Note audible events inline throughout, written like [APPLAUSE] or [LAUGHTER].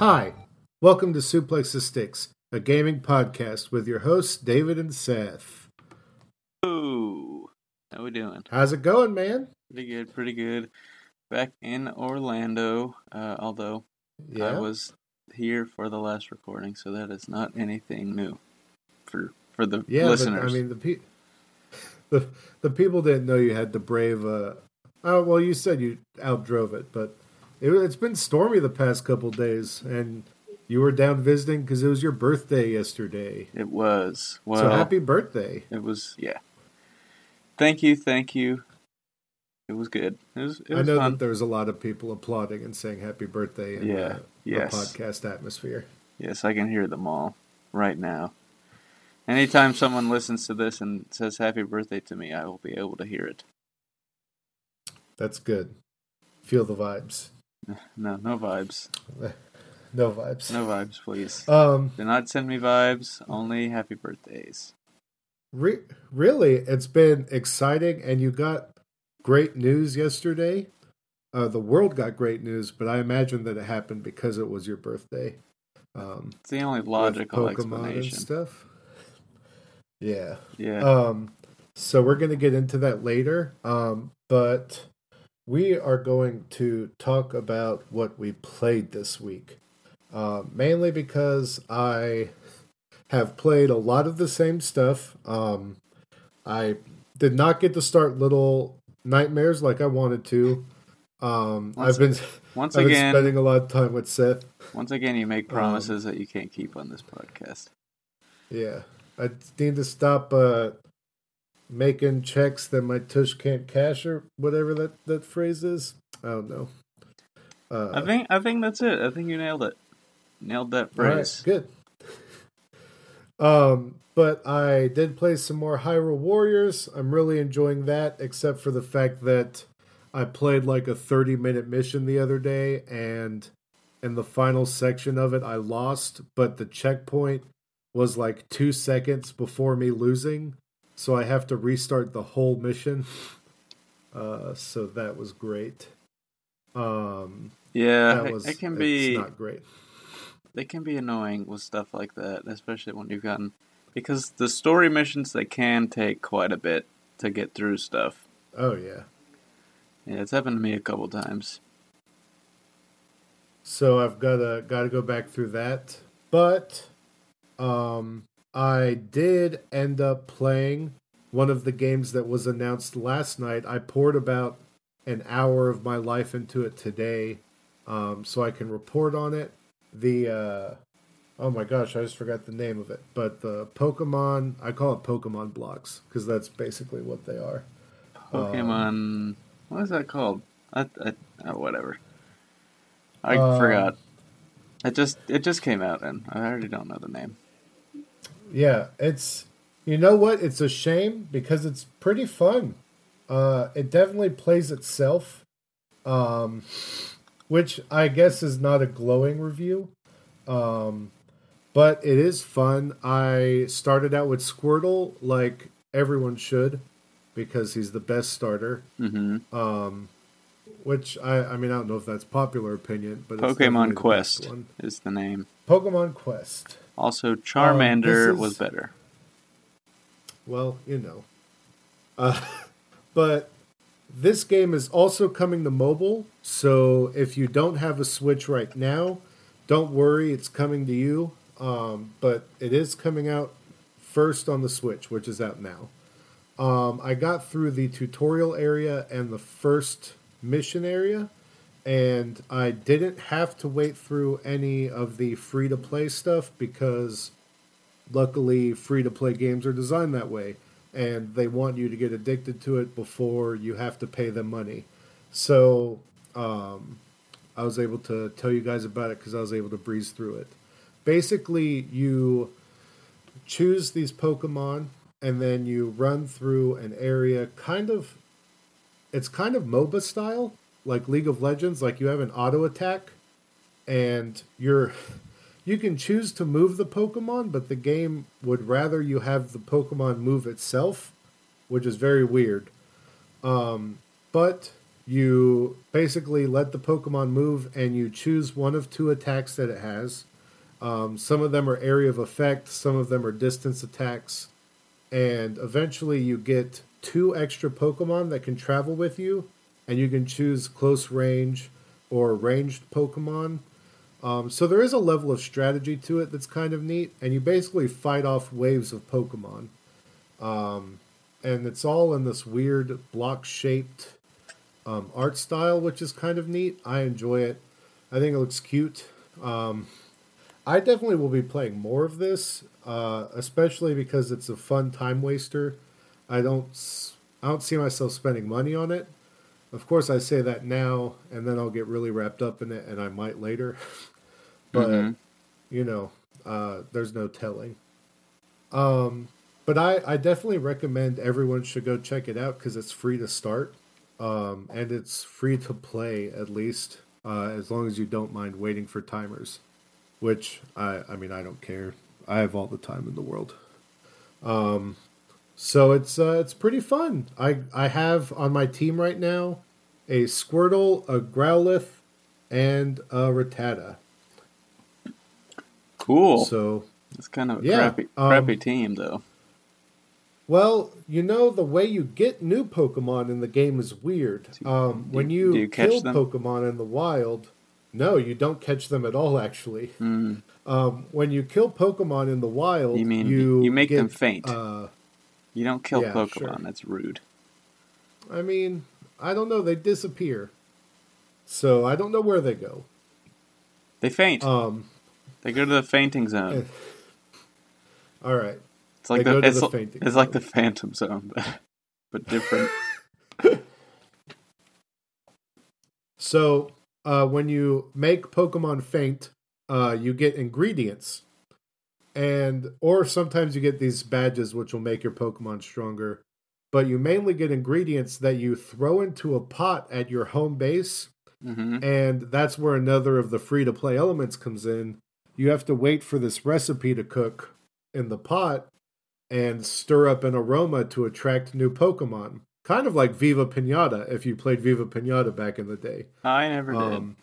Hi, welcome to Suplex the Sticks, a gaming podcast with your hosts David and Seth. Ooh, how we doing? How's it going, man? Pretty good, pretty good. Back in Orlando, uh, although I was here for the last recording, so that is not anything new for for the yeah. But, listeners. I mean, the pe- [LAUGHS] the the people didn't know you had to brave. Uh, oh well, you said you outdrove it, but it, it's been stormy the past couple days, and you were down visiting because it was your birthday yesterday. it was well. so happy birthday! It was yeah. Thank you, thank you. It was good. It was. It I know fun. that there was a lot of people applauding and saying happy birthday in Yeah, uh, yes. the podcast atmosphere. Yes, I can hear them all right now. Anytime someone listens to this and says happy birthday to me, I will be able to hear it. That's good. Feel the vibes. No, no vibes. [LAUGHS] No vibes. No vibes, please. Um, Do not send me vibes, only happy birthdays. re- really, it's been exciting, and you got great news yesterday. Uh, the world got great news, but I imagine that it happened because it was your birthday. Um, It's the only logical Pokemon explanation. and stuff. Yeah. Yeah. Um, so we're going to get into that later. Um, but we are going to talk about what we played this week. Uh, mainly because I have played a lot of the same stuff. Um, I did not get to start Little Nightmares like I wanted to. Um, Once- I've been once [LAUGHS] I've been again, spending a lot of time with Seth. once again, you make um, promises that you can't keep on this podcast. Yeah, I need to stop uh, making checks that my tush can't cash or whatever that, that phrase is. I don't know. Uh, I think I think that's it. I think you nailed it. Nailed that all right, phrase. good. Um, but I did play some more Hyrule Warriors. I'm really enjoying that, except for the fact that I played like a 30 minute mission the other day, and in the final section of it, I lost, but the checkpoint was like two seconds before me losing, so I have to restart the whole mission. Uh, so that was great. Um, Yeah, was it can be not great. they can be annoying with stuff like that, especially when you've gotten because the story missions they can take quite a bit to get through stuff. Oh yeah. Yeah, it's happened to me a couple times. So I've got to got to go back through that. But um I did end up playing one of the games that was announced last night. I poured about an hour of my life into it today um so I can report on it. The uh oh my gosh, I just forgot the name of it. But the Pokemon, I call it Pokemon blocks because that's basically what they are. Pokemon, what is that called? I, I, oh, whatever. I Um, forgot. It just it just came out, and I already don't know the name. Yeah, it's you know what? It's a shame because it's pretty fun. Uh it definitely plays itself. Um which I guess is not a glowing review. Um but it is fun. I started out with Squirtle like everyone should because he's the best starter. Mm-hmm. Um which I I mean I don't know if that's popular opinion, but Pokemon Quest is the name. Pokemon Quest. Also, Charmander Um, is- was better. Well, you know. Uh, [LAUGHS] but this game is also coming to mobile, so if you don't have a Switch right now, don't worry, it's coming to you. Um, but it is coming out first on the Switch, which is out now. Um, I got through the tutorial area and the first mission area, and I didn't have to wait through any of the free to play stuff because luckily free to play games are designed that way and they want you to get addicted to it before you have to pay them money. So um, i was able to tell you guys about it because i was able to breeze through it. Basically you choose these pokemon and then you run through an area kind of it's kind of moba style like league of legends like you have an auto attack and you're [LAUGHS] you can choose to move the Pokemon, but the game would rather you have the Pokemon move itself, which is very weird. Um, but you basically let the Pokemon move and you choose one of two attacks that it has. Um, some of them are area of effect, some of them are distance attacks. And eventually you get two extra Pokemon that can travel with you, and you can choose close range or ranged Pokemon. Um, so there is a level of strategy to it that's kind of neat, and you basically fight off waves of Pokemon. Um, and it's all in this weird block shaped um, art style, which is kind of neat. I enjoy it. I think it looks cute. Um, I definitely will be playing more of this, uh, especially because it's a fun time waster. I don't, I don't see myself spending money on it. Of course, I say that now, and then I'll get really wrapped up in it, and I might later. [LAUGHS] but mm-hmm. you know, uh, there's no telling. Um, but I, I definitely recommend everyone should go check it out because it's free to start, um, and it's free to play at least uh, as long as you don't mind waiting for timers, which I I mean I don't care. I have all the time in the world. Um, so it's uh, it's pretty fun. I I have on my team right now a Squirtle, a Growlithe, and a Rattata. Cool. So it's kind of a yeah, crappy, crappy um, team, though. Well, you know the way you get new Pokemon in the game is weird. Um, when you, you kill Pokemon in the wild, no, you don't catch them at all. Actually, mm. um, when you kill Pokemon in the wild, you mean you, you make get, them faint? Uh, you don't kill yeah, Pokemon. Sure. That's rude. I mean, I don't know. They disappear. So I don't know where they go. They faint. Um, they go to the fainting zone. All right. It's like the, it's, the it's zone. like the phantom zone, but, but different. [LAUGHS] so uh, when you make Pokemon faint, uh, you get ingredients and or sometimes you get these badges which will make your pokemon stronger but you mainly get ingredients that you throw into a pot at your home base mm-hmm. and that's where another of the free to play elements comes in. You have to wait for this recipe to cook in the pot and stir up an aroma to attract new pokemon kind of like viva pinata if you played viva pinata back in the day. I never did. Um,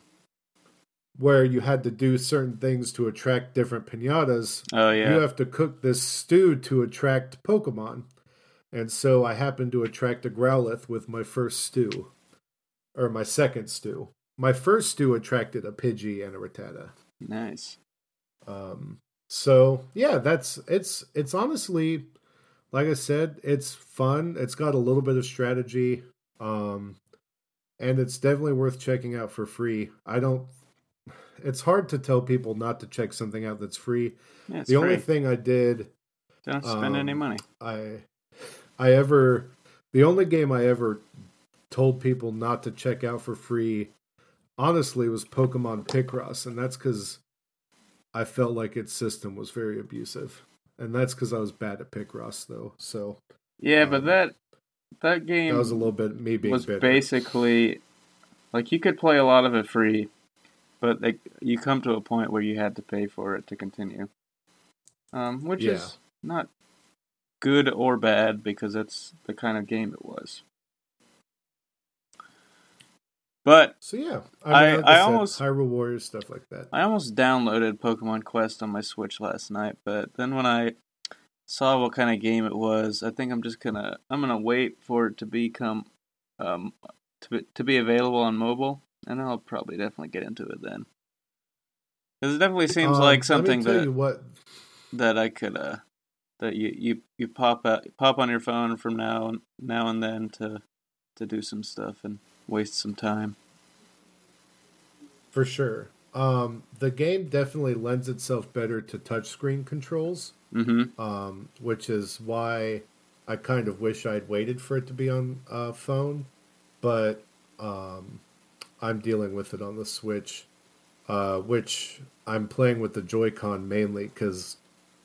where you had to do certain things to attract different pinatas. Oh yeah. You have to cook this stew to attract Pokemon. And so I happened to attract a Growlithe with my first stew. Or my second stew. My first stew attracted a Pidgey and a Rattata. Nice. Um so yeah, that's it's it's honestly like I said, it's fun. It's got a little bit of strategy. Um and it's definitely worth checking out for free. I don't it's hard to tell people not to check something out that's free. Yeah, the free. only thing I did don't spend um, any money. I I ever the only game I ever told people not to check out for free honestly was Pokemon Picross and that's cuz I felt like its system was very abusive. And that's cuz I was bad at Picross though. So Yeah, um, but that that game that was a little bit me being was bitter. basically like you could play a lot of it free but they, you come to a point where you had to pay for it to continue, um, which yeah. is not good or bad because that's the kind of game it was. But so yeah, I, mean, I, I, I said, almost Hyrule Warriors stuff like that. I almost downloaded Pokemon Quest on my Switch last night, but then when I saw what kind of game it was, I think I'm just gonna I'm gonna wait for it to become um to be, to be available on mobile and I'll probably definitely get into it then. Because it definitely seems um, like something that what that I could uh that you you you pop out pop on your phone from now and now and then to to do some stuff and waste some time. For sure. Um, the game definitely lends itself better to touchscreen controls, mm-hmm. um, which is why I kind of wish I'd waited for it to be on a phone. But um, I'm dealing with it on the Switch, uh, which I'm playing with the Joy-Con mainly because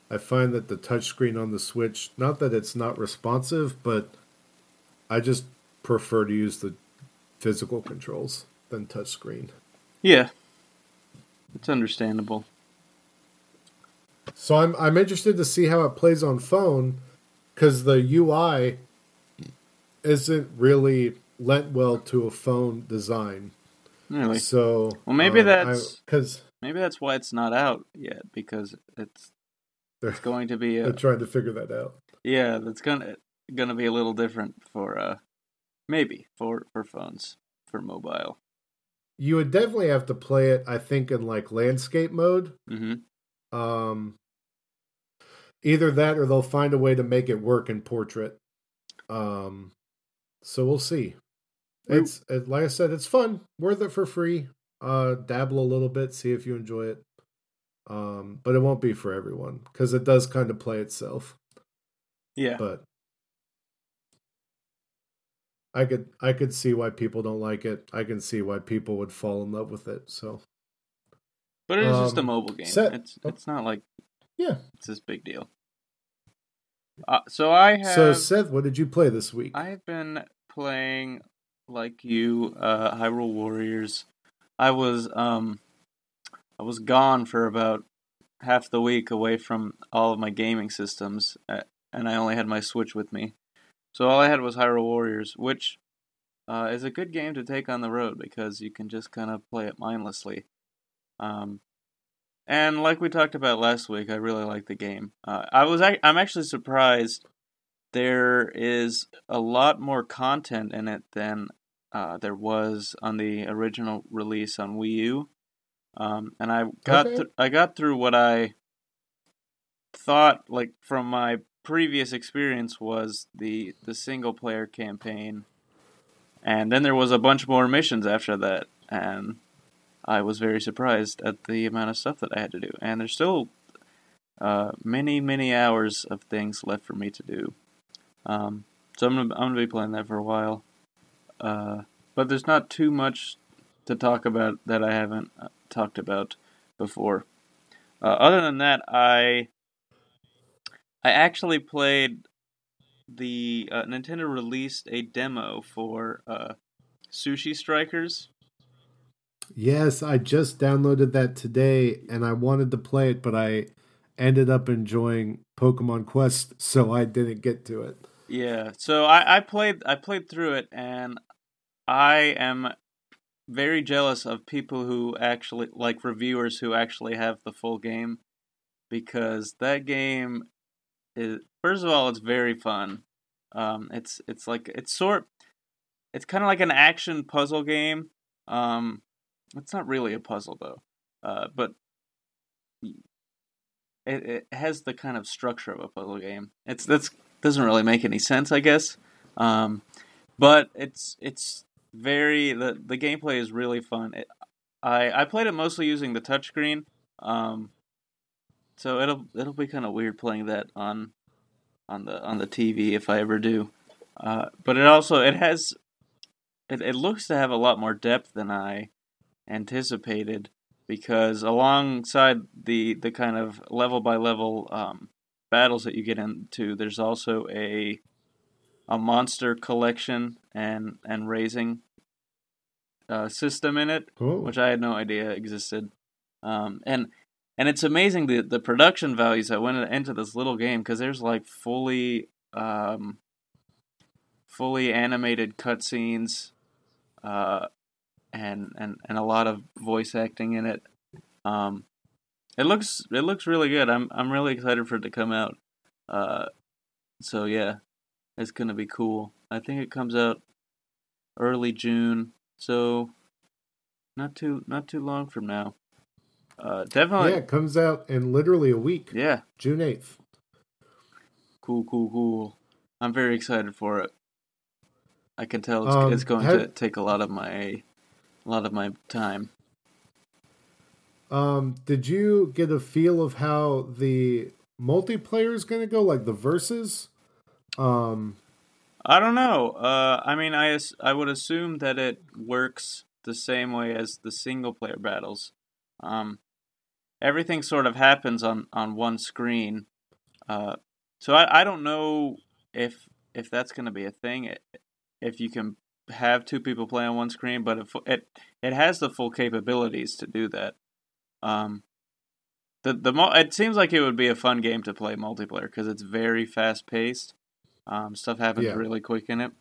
I find that the touchscreen on the Switch, not that it's not responsive, but I just prefer to use the physical controls than touchscreen. Yeah, it's understandable. So I'm I'm interested to see how it plays on phone because the UI isn't really lent well to a phone design. Really? So Well, maybe um, that's- because Maybe that's why it's not out yet because it's it's going to be they're trying to figure that out. yeah that's gonna gonna be a little different for uh maybe for for phones for mobile. You would definitely have to play it, I think, in like landscape mode. hmm Um, either that or they'll find a way to make it work in portrait. Um, so we'll see. It's it, like I said, it's fun, worth it for free. Uh, dabble a little bit, see if you enjoy it. Um, but it won't be for everyone because it does kind of play itself. Yeah. But I could I could see why people don't like it. I can see why people would fall in love with it. So But it is just a Um, mobile game. set- It's it's not like yeah. it's this big deal. Uh, so I have So Seth, what did you play this week? I've been playing like you, uh, Hyrule Warriors. I was um, I was gone for about half the week away from all of my gaming systems, and I only had my Switch with me. So all I had was Hyrule Warriors, which uh, is a good game to take on the road because you can just kind of play it mindlessly. Um, and like we talked about last week, I really like the game. Uh, I was ac- I'm actually surprised there is a lot more content in it than uh, there was on the original release on Wii U. Um, and I got Okay. th- I got through what I thought like from my previous experience was the the single player campaign, and then there was a bunch more missions after that, and I was very surprised at the amount of stuff that I had to do. And there's still uh, many many hours of things left for me to do. Um, so I'm gonna, I'm gonna be playing that for a while. Uh, but there's not too much to talk about that I haven't uh, talked about before. Uh, other than that, I I actually played the uh, Nintendo released a demo for uh, Sushi Strikers. Yes, I just downloaded that today and I wanted to play it, but I ended up enjoying Pokemon Quest, [LAUGHS] so I didn't get to it. Yeah, so I, I played I played through it, and I am very jealous of people who actually like reviewers who actually have the full game, because that game is first of all it's very fun. Um, it's it's like it's sort it's kind of like an action puzzle game. Um, it's not really a puzzle though, uh, but it, it has the kind of structure of a puzzle game. It's that's doesn't really make any sense, I guess. Um, but it's it's very the the gameplay is really fun. It, I I played it mostly using the touchscreen, um, so it'll it'll be kind of weird playing that on on the on the TV if I ever do. Uh, but it also it has it, it looks to have a lot more depth than I anticipated because alongside the the kind of level by level um, battles that you get into, there's also a a monster collection and and raising uh, system in it, Oh, which I had no idea existed. Um, and and it's amazing the the production values that went into this little game because there's like fully um, fully animated cutscenes, uh, and and and a lot of voice acting in it. Um, it looks it looks really good. I'm I'm really excited for it to come out. Uh, so yeah, it's gonna be cool. I think it comes out early June, so not too not too long from now. Uh, yeah, it comes out in literally a week, yeah, June 8th. cool, cool, cool. I'm very excited for it. I can tell it's, Um, it's going have- to take a lot of my a lot of my time. Um, did you get a feel of how the multiplayer is going to go, like the verses? Um, I don't know. Uh, I mean, I I would assume that it works the same way as the single player battles. Um, everything sort of happens on, on one screen. Uh, so I, I don't know if if that's going to be a thing. If you can have two people play on one screen, but if it it has the full capabilities to do that. Um, the the it seems like it would be a fun game to play multiplayer because it's very fast paced. Um, stuff happens Yeah. really quick in it.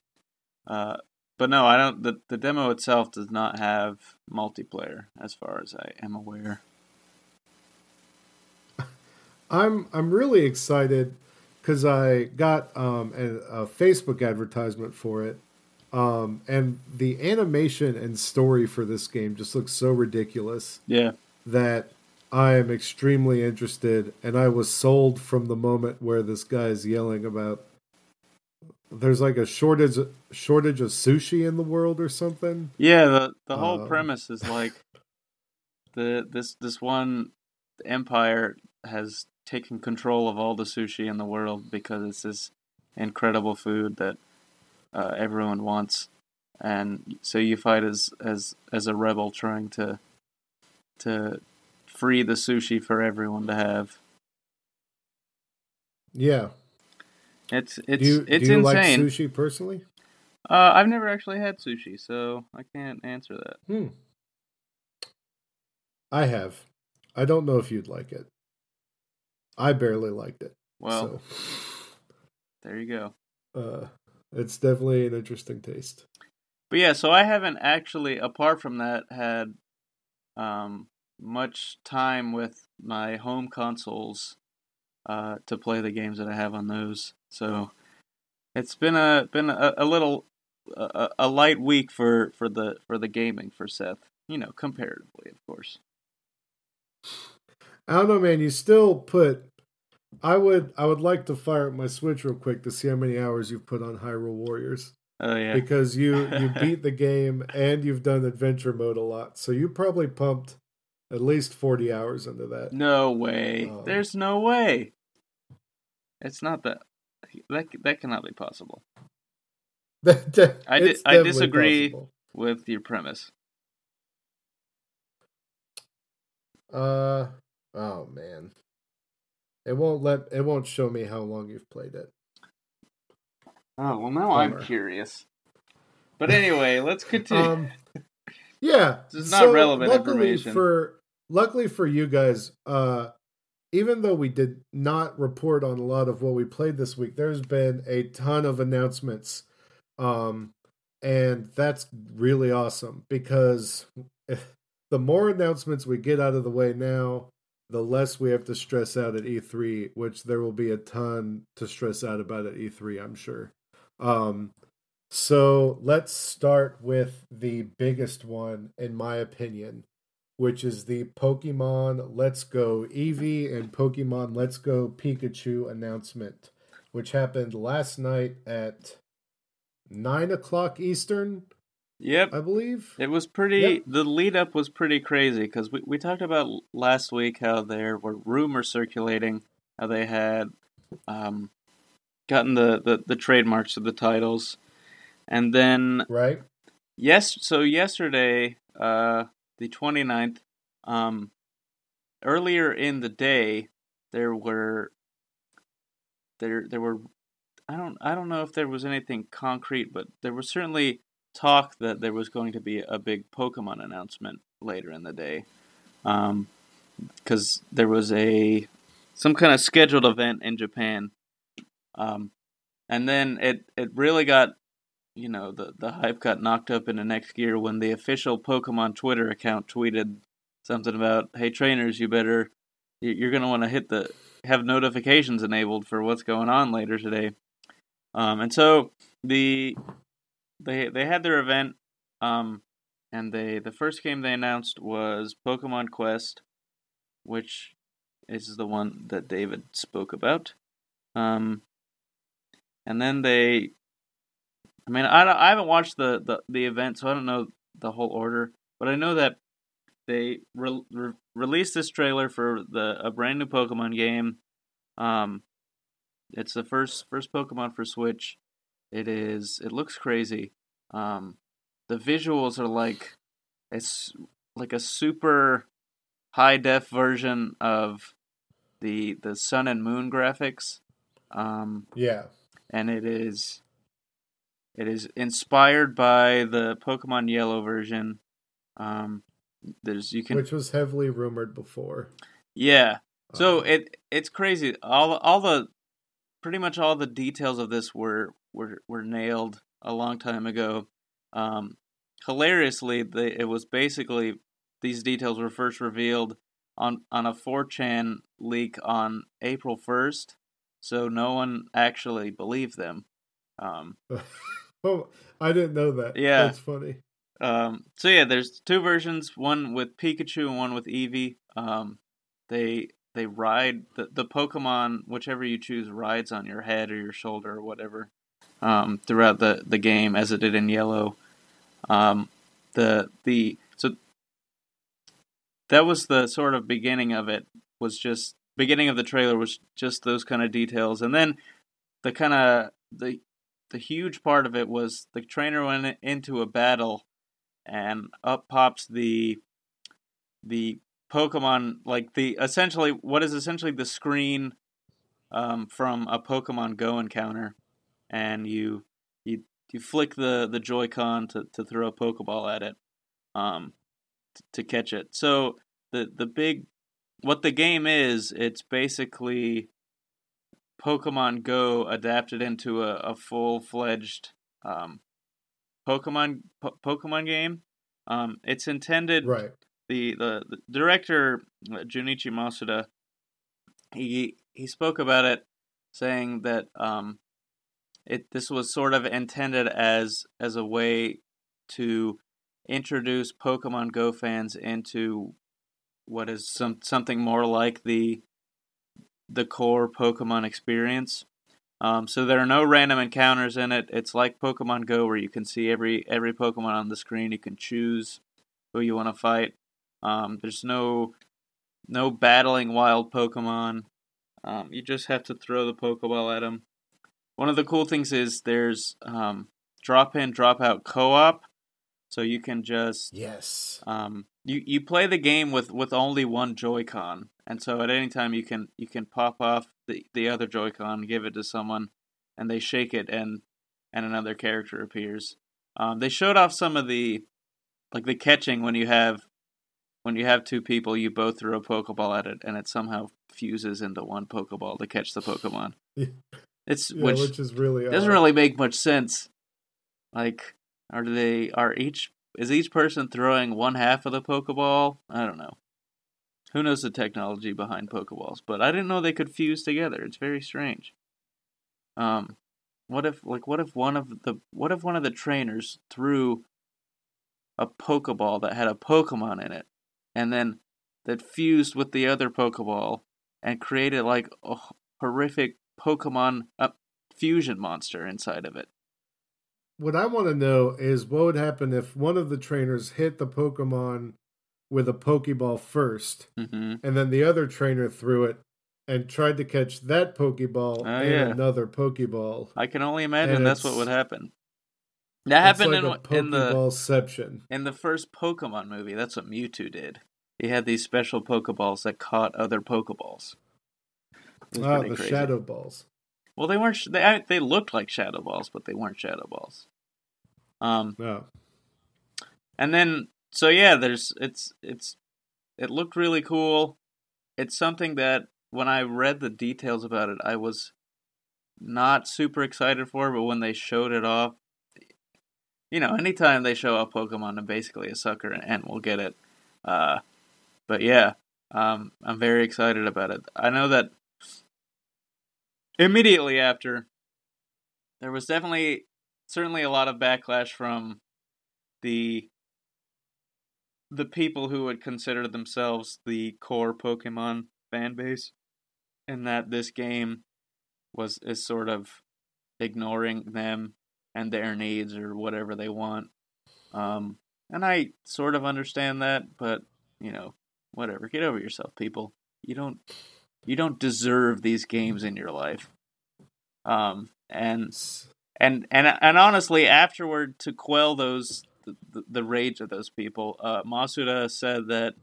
Uh, but no, I don't. The the demo itself does not have multiplayer, as far as I am aware. [LAUGHS] I'm I'm really excited because I got um, a, a, Facebook advertisement for it, um, and the animation and story for this game just looks so ridiculous. Yeah, that I am extremely interested, and I was sold from the moment where this guy is yelling about there's like a shortage shortage of sushi in the world or something. Yeah, the the whole um, premise is like [LAUGHS] the this this one empire has taken control of all the sushi in the world because it's this incredible food that uh, everyone wants, and so you fight as as as a rebel trying to to free the sushi for everyone to have. Yeah, it's it's do you, it's do you insane. Like sushi personally? Uh, I've never actually had sushi, so I can't answer that. Hmm. I have. I don't know if you'd like it. I barely liked it. Well, so. there you go. Uh, it's definitely an interesting taste. But yeah, so I haven't actually, apart from that, had um, much time with my home consoles uh, to play the games that I have on those. So it's been a been a, a little a, a light week for, for the for the gaming for Seth. You know, comparatively, of course. I don't know, man. You still put. I would. I would like to fire up my Switch real quick to see how many hours you've put on Hyrule Warriors. Oh yeah. Because you you [LAUGHS] beat the game and you've done adventure mode a lot, so you probably pumped at least 40 hours into that. No way. Um, There's no way. It's not that. That that cannot be possible. [LAUGHS] I di- I disagree possible. with your premise. Uh oh man. It won't let it won't show me how long you've played it. Oh well now Bummer. I'm curious. But [LAUGHS] anyway, let's continue. Um, yeah. This is not so relevant information. For luckily for you guys, uh, even though we did not report on a lot of what we played this week, there's been a ton of announcements. Um, and that's really awesome because [LAUGHS] the more announcements we get out of the way now, the less we have to stress out at E3, which there will be a ton to stress out about at E3, I'm sure. Um, so let's start with the biggest one, in my opinion, which is the Pokemon Let's Go Eevee and Pokemon Let's Go Pikachu announcement, which happened last night at nine o'clock Eastern. Yep, I believe it was pretty. Yep. The lead up was pretty crazy because we we talked about last week how there were rumors circulating how they had um, gotten the, the the trademarks of the titles, and then right. Yes, so yesterday, uh, the 29th, um, earlier in the day, there were there there were I don't I don't know if there was anything concrete, but there was certainly talk that there was going to be a big Pokemon announcement later in the day, because um, there was a some kind of scheduled event in Japan, um, and then it it really got you know the the hype got knocked up in the next gear when the official Pokemon Twitter account tweeted something about, "Hey trainers, you better you're going to want to hit the have notifications enabled for what's going on later today." Um, and so the they they had their event, um, and they the first game they announced was Pokemon Quest, which is the one that David spoke about. Um, and then they I mean, I, I haven't watched the, the, the event, so I don't know the whole order. But I know that they re- re- released this trailer for the a brand new Pokemon game. Um, it's the first first Pokemon for Switch. It is. It looks crazy. Um, the visuals are like it's like a super high def version of the the Sun and Moon graphics. Um, yeah, and it is it is inspired by the Pokemon Yellow version. Um, there's you can which was heavily rumored before. Yeah, so um, it it's crazy. All all the pretty much all the details of this were were were nailed a long time ago. Um, hilariously, the, it was basically these details were first revealed on on a 4chan leak on April 1st, so no one actually believed them. Um, [LAUGHS] oh, I didn't know that. Yeah. that's funny. um, so yeah, there's two versions, one with Pikachu and one with Eevee. Um, they they ride the the Pokemon, whichever you choose, rides on your head or your shoulder or whatever. Um, throughout the, the game, as it did in Yellow. Um, the the so that was the sort of beginning of it. Was just beginning of the trailer was just those kind of details, and then the kind of the the huge part of it was the trainer went into a battle, and up pops the the Pokemon like the essentially what is essentially the screen um, from a Pokemon Go encounter, and you you you flick the the Joy-Con to, to throw a Pokeball at it, um, t- to catch it. So the the big what the game is, it's basically Pokemon Go adapted into a, a full fledged um, Pokemon po- Pokemon game. Um, it's intended Right. the, the, the director uh, Junichi Masuda he he spoke about it saying that um it this was sort of intended as as a way to introduce Pokemon Go fans into what is some something more like the the core Pokemon experience. Um, so there are no random encounters in it. It's like Pokemon Go, where you can see every every Pokemon on the screen. You can choose who you want to fight. Um, there's no no battling wild Pokemon. Um, you just have to throw the Pokeball at them. One of the cool things is there's um, drop in, drop out co op, so you can just Yes. um, you you play the game with, with only one Joy-Con, and so at any time you can you can pop off the, the other Joy-Con, give it to someone, and they shake it, and and another character appears. Um, they showed off some of the like the catching when you have when you have two people, you both throw a Pokeball at it, and it somehow fuses into one Pokeball to catch the Pokemon. Yeah. It's Yeah, which, which, is really doesn't odd. really make much sense. Like, are they are each is each person throwing one half of the Pokeball? I don't know. Who knows the technology behind Pokeballs? But I didn't know they could fuse together. It's very strange. Um, what if like what if one of the what if one of the trainers threw a Pokeball that had a Pokemon in it, and then that fused with the other Pokeball and created like a horrific Pokemon uh, fusion monster inside of it. What I want to know is what would happen if one of the trainers hit the Pokemon with a Pokeball first, hmm and then the other trainer threw it and tried to catch that Pokeball Oh, and yeah. another Pokeball. I can only imagine that's what would happen. That happened like in in the in the first Pokemon movie. That's what Mewtwo did. He had these special Pokeballs that caught other Pokeballs. Ah, the crazy. Shadow Balls. Well, they weren't. sh- They I- they looked like Shadow Balls, but they weren't Shadow Balls. Um, No. and then so yeah, there's it's it's it looked really cool. It's something that when I read the details about it, I was not super excited for, but when they showed it off, you know, anytime they show off Pokemon, I'm basically a sucker and, we'll get it. Uh, but yeah, um, I'm very excited about it. I know that immediately after, there was definitely, certainly a lot of backlash from the the people who would consider themselves the core Pokemon fan base, and that this game was is sort of ignoring them and their needs or whatever they want. Um, and I sort of understand that, but you know, whatever. Get over yourself, people. You don't you don't deserve these games in your life. Um, and and and and honestly, afterward, to quell those the, the, rage of those people, uh, Masuda said that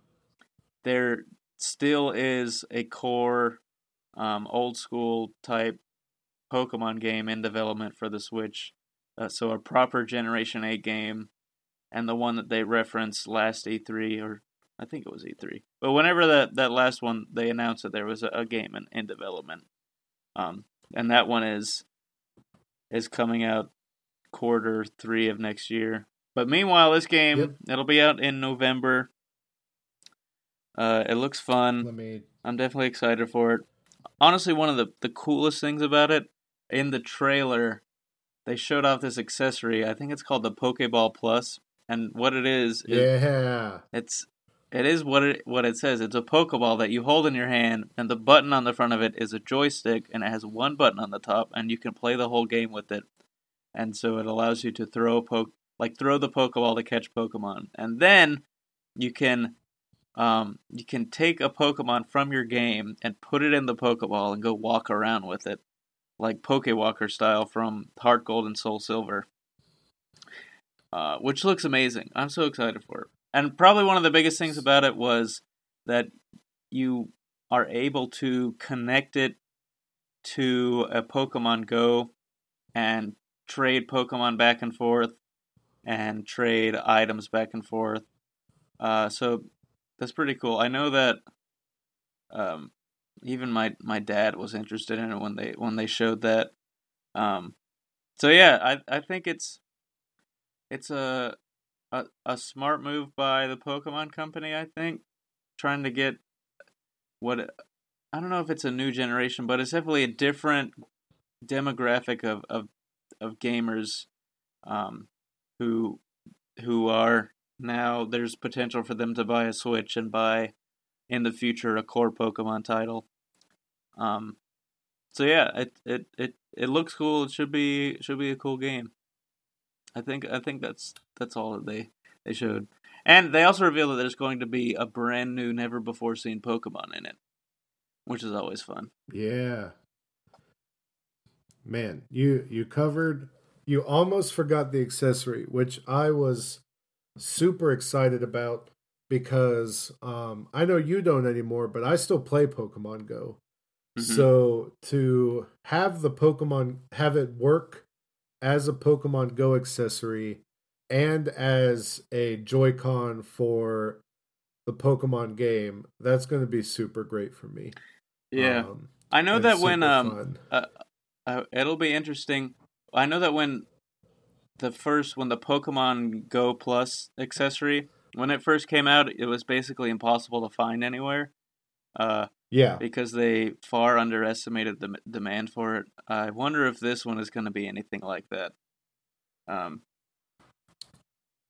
there still is a core, um, old school type Pokemon game in development for the Switch. Uh, so a proper Generation Eight game, and the one that they referenced last E3 or I think it was E3. But whenever that, that last one they announced that there was a, a game in, in development. Um, and that one is is coming out quarter three of next year. But meanwhile, this game Yep. it'll be out in November. Uh, it looks fun. Me. I'm definitely excited for it. Honestly, one of the, the coolest things about it in the trailer, they showed off this accessory. I think it's called the Pokeball Plus, and what it is, is Yeah. it's it is what it what it says. It's a Pokeball that you hold in your hand, and the button on the front of it is a joystick, and it has one button on the top, and you can play the whole game with it. And so it allows you to throw a poke like throw the Pokeball to catch Pokemon, and then you can um, you can take a Pokemon from your game and put it in the Pokeball and go walk around with it, like Pokewalker style from Heart Gold and Soul Silver, uh, which looks amazing. I'm so excited for it. And probably one of the biggest things about it was that you are able to connect it to a Pokemon Go and trade Pokemon back and forth and trade items back and forth. Uh, so that's pretty cool. I know that um, even my my dad was interested in it when they when they showed that. Um, so yeah, I I think it's it's a, a a smart move by the Pokemon Company. I think trying to get what I don't know if it's a new generation, but it's definitely a different demographic of of, of gamers um, who who are now there's potential for them to buy a Switch and buy in the future a core Pokemon title. Um, so yeah, it it it it looks cool. It should be should be a cool game. I think I think that's that's all that they they showed, and they also revealed that there's going to be a brand new, never before seen Pokemon in it, which is always fun. Yeah. Man, you you covered you almost forgot the accessory, which I was super excited about because um I know you don't anymore, but I still play Pokemon Go. Mhm. So to have the Pokemon have it work as a Pokemon Go accessory and as a Joy-Con for the Pokemon game, that's going to be super great for me. yeah, Um, I know that when um fun. uh, it'll be interesting. I know that when the first when the Pokemon Go Plus accessory when it first came out, it was basically impossible to find anywhere. Uh, yeah, because they far underestimated the demand for it. I wonder if this one is going to be anything like that. Um,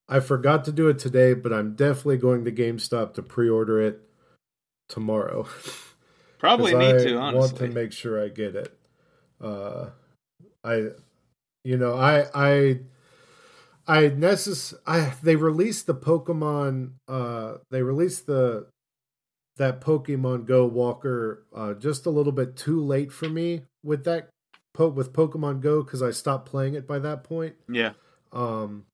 I forgot to do it today, but I'm definitely going to GameStop to pre-order it tomorrow. [LAUGHS] Probably need I to want to make sure I get it. Uh, I, you know, I I I necess I they released the Pokemon. Uh, they released the that Pokemon Go Walker uh, just a little bit too late for me with that po- with Pokemon Go because I stopped playing it by that point. yeah, um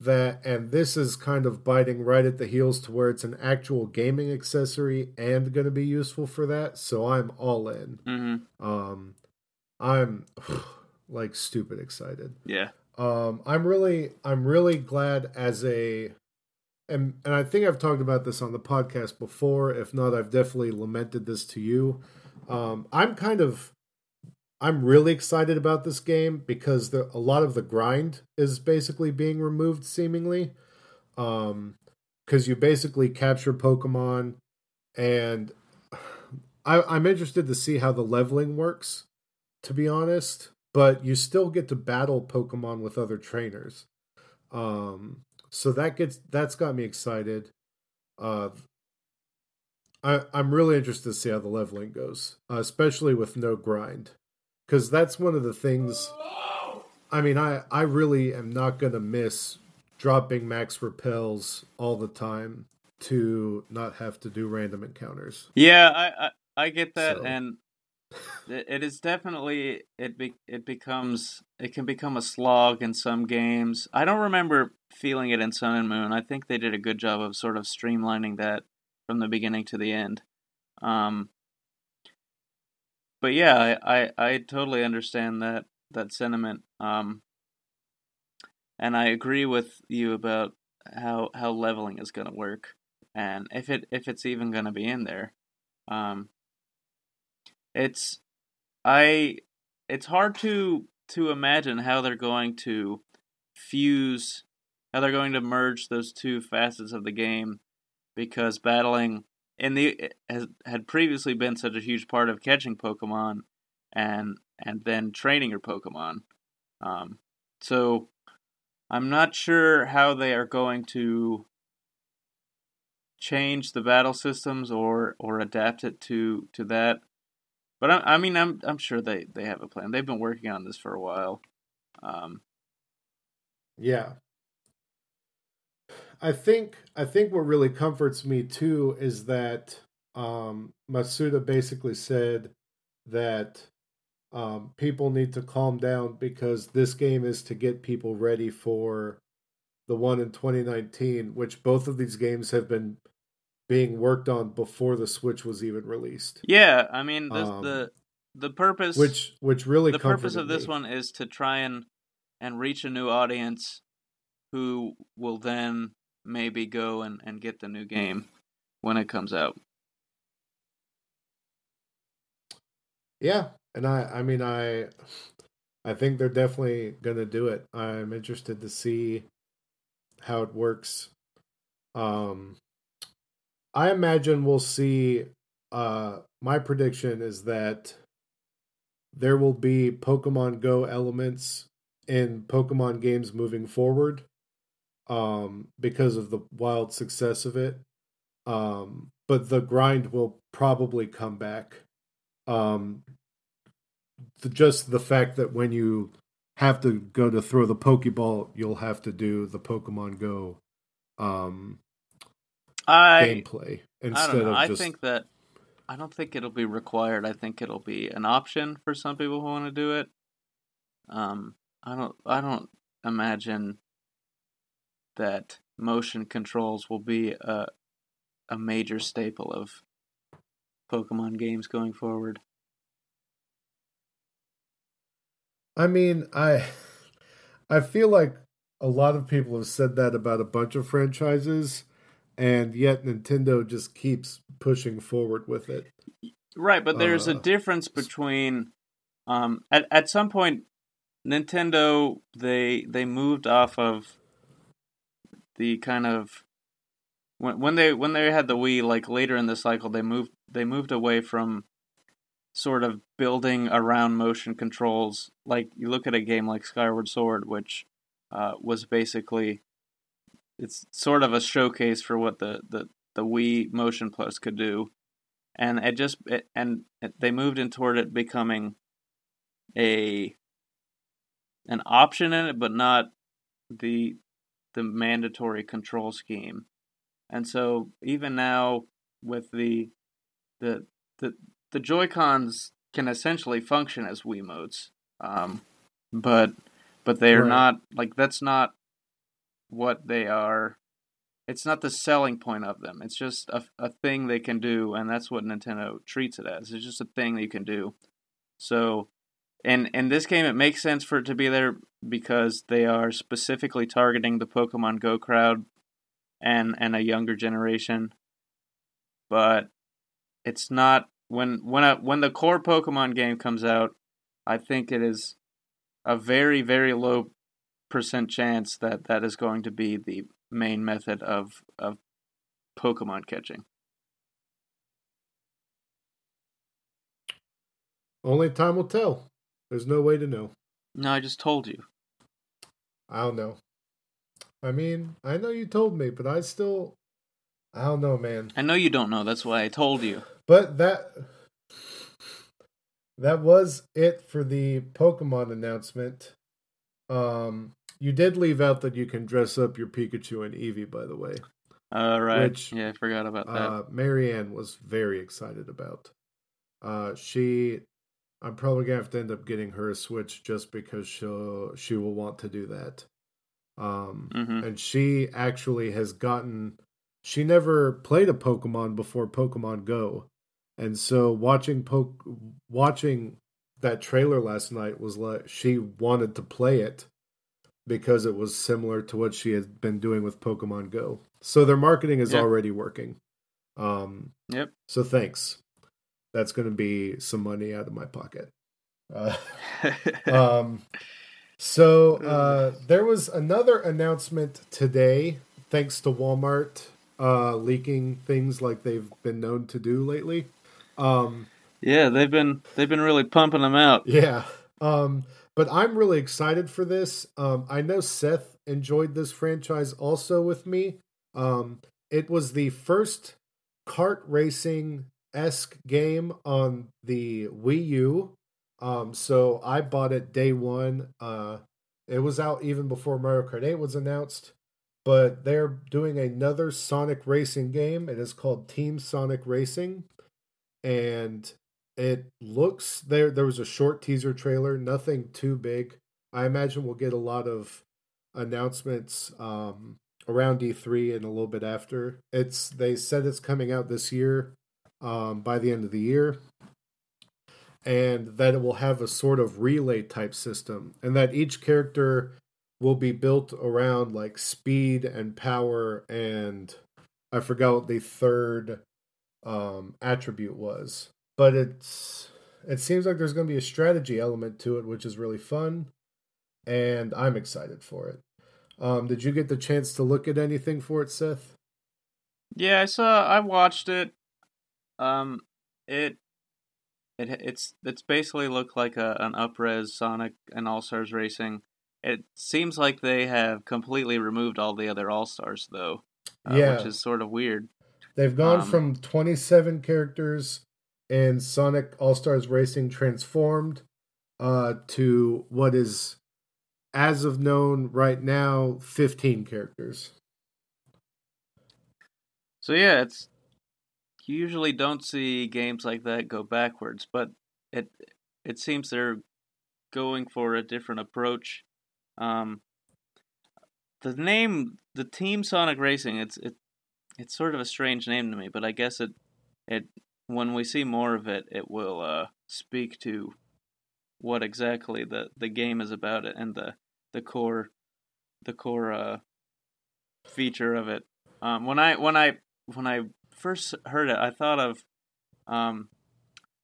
that and this is kind of biting right at the heels to where it's an actual gaming accessory and going to be useful for that so i'm all in hmm um i'm [SIGHS] like stupid excited. Yeah, um i'm really i'm really glad as a and and i think i've talked about this on the podcast before. If not i've definitely lamented this to you. Um i'm kind of i'm really excited about this game because the a lot of the grind is basically being removed seemingly. Um because you basically capture pokemon and [SIGHS] I, i'm interested to see how the leveling works to be honest but you still get to battle Pokemon with other trainers. Um, so that gets that's got me excited. Uh, I I'm really interested to see how the leveling goes, uh, especially with no grind, because that's one of the things. I mean, I I really am not gonna miss dropping max repels all the time to not have to do random encounters. yeah. I I, I get that, So- and it, is definitely it. Be, it becomes it can become a slog in some games. I don't remember feeling it in Sun and Moon. I think they did a good job of sort of streamlining that from the beginning to the end. Um, but yeah, I, I, I totally understand that that sentiment. Um, and I agree with you about how how leveling is going to work, and if it if it's even going to be in there. Um, it's I it's hard to to imagine how they're going to fuse how they're going to merge those two facets of the game because battling in the has had previously been such a huge part of catching Pokemon and and then training your Pokemon. Um, so I'm not sure how they are going to change the battle systems or or adapt it to to that. But I, I mean, I'm I'm sure they they have a plan. They've been working on this for a while. Um, yeah. I think I think what really comforts me too is that um, Masuda basically said that um, people need to calm down because this game is to get people ready for the one in 2019, which both of these games have been being worked on before the Switch was even released. Yeah, I mean the um, the the purpose which which really the purpose of this me. one is to try and and reach a new audience who will then maybe go and, and get the new game when it comes out. Yeah, and I I mean I I think they're definitely going to do it. I'm interested to see how it works. Um I imagine we'll see uh my prediction is that there will be Pokemon Go elements in Pokemon games moving forward um, because of the wild success of it. Um, but the grind will probably come back. Um, the, just the fact that when you have to go to throw the Pokeball, you'll have to do the Pokemon Go um, I, gameplay instead of I just. I think that I don't think it'll be required. I think it'll be an option for some people who want to do it. Um, I don't. I don't imagine that motion controls will be a a major staple of Pokemon games going forward. I mean, I I feel like a lot of people have said that about a bunch of franchises and yet Nintendo just keeps pushing forward with it. Right, but there's uh, a difference between um at at some point Nintendo they they moved off of the kind of when when they when they had the Wii like later in the cycle they moved they moved away from sort of building around motion controls like you look at a game like Skyward Sword which uh, was basically it's sort of a showcase for what the the the Wii Motion Plus could do and it just it, and it, they moved in toward it becoming a an option in it but not the the mandatory control scheme. And so even now with the the the the Joy Cons can essentially function as Wiimotes, um, but but they are right. not like that's not what they are. It's not the selling point of them. It's just a, a thing they can do, and that's what Nintendo treats it as. It's just a thing that you can do. So and in this game, it makes sense for it to be there because they are specifically targeting the Pokemon Go crowd and and a younger generation. But it's not when when a, when the core Pokemon game comes out, I think it is a very very low percent chance that that is going to be the main method of of Pokemon catching. Only time will tell. There's no way to know. No, I just told you. I don't know. I mean, I know you told me, but I still I don't know, man. I know you don't know. That's why I told you. But that that was it for the Pokemon announcement. Um you did leave out that you can dress up your Pikachu and Eevee, by the way. All uh, right. Which, yeah, I forgot about that. Uh, Marianne was very excited about. Uh, she I'm probably gonna have to end up getting her a Switch just because she'll she will want to do that. Um, mm-hmm. and she actually has gotten. She never played a Pokemon before Pokemon Go, and so watching poke watching that trailer last night was like she wanted to play it because it was similar to what she had been doing with Pokemon Go. So their marketing is yep. already working. Um, yep. So thanks that's going to be some money out of my pocket. Uh, [LAUGHS] um, So uh, there was another announcement today, thanks to Walmart uh, leaking things like they've been known to do lately. Um, yeah, they've been they've been really pumping them out. Yeah, um, but I'm really excited for this. Um, I know Seth enjoyed this franchise also with me. Um, it was the first kart racing esque game on the Wii U. Um, so I bought it day one. Uh, it was out even before Mario Kart 8 was announced, but they're doing another Sonic racing game. It is called Team Sonic Racing, and it looks there. There was a short teaser trailer, nothing too big. I imagine we'll get a lot of announcements um, around E3 and a little bit after. It's they said it's coming out this year, um, by the end of the year, and that it will have a sort of relay type system, and that each character will be built around like speed and power and I forgot what the third um, attribute was, but it's it seems like there's going to be a strategy element to it, which is really fun, and I'm excited for it. Um, did you get the chance to look at anything for it, Seth? Yeah, I saw. I watched it. Um, it it it's it's basically looked like a an upres Sonic and All Stars Racing. It seems like they have completely removed all the other All Stars though, uh, yeah. which is sort of weird. They've gone um, from 27 characters in Sonic All Stars Racing Transformed uh, to what is, as of known right now, 15 characters. So yeah, it's you usually don't see games like that go backwards, but it it seems they're going for a different approach. Um, the name, the Team Sonic Racing, it's it it's sort of a strange name to me, but I guess it it when we see more of it, it will uh, speak to what exactly the, the game is about it and the the core the core uh, feature of it. Um, when I when I when I first heard it, I thought of um,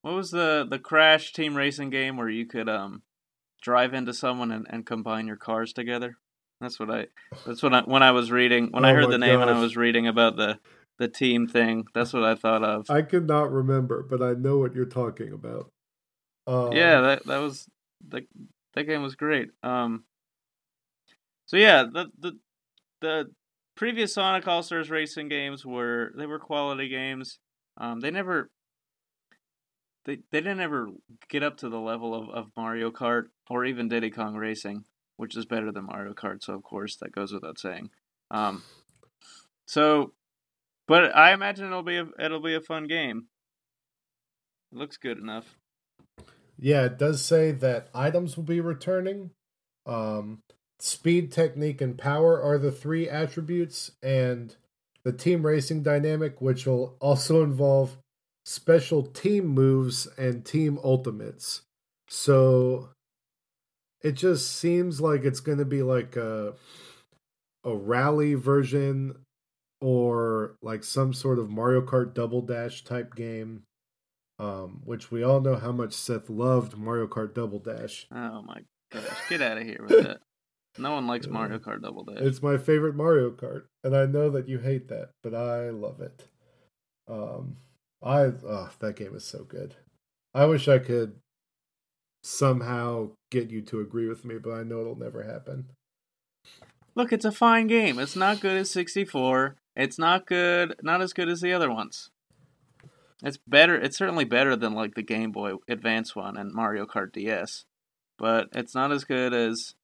what was the the Crash Team Racing game where you could um, drive into someone and, and combine your cars together. That's what I. That's what I when I was reading when oh I heard the name gosh. and I was reading about the the team thing. That's what I thought of. I could not remember, but I know what you're talking about. Um, yeah, that that was that that game was great. Um, so yeah, the the the previous Sonic All Stars racing games were they were quality games. Um, they never they they didn't ever get up to the level of, of Mario Kart or even Diddy Kong Racing which is better than Mario Kart. So of course that goes without saying. Um, so, but I imagine it'll be a, it'll be a fun game. It looks good enough. Yeah, it does say that items will be returning. Um, speed, technique, and power are the three attributes, and the team racing dynamic, which will also involve special team moves and team ultimates. So it just seems like it's going to be like a a rally version or like some sort of Mario Kart Double Dash type game. Um, which we all know how much Seth loved Mario Kart Double Dash. Oh my gosh, get out of here with that. No one likes Mario Kart Double Dash. It's my favorite Mario Kart, and I know that you hate that, but I love it. Um, I oh, that game is so good. I wish I could somehow get you to agree with me, but I know it'll never happen. Look, it's a fine game. It's not good as 64. It's not good, not as good as the other ones. It's better. It's certainly better than like the Game Boy Advance one and Mario Kart DS, but it's not as good as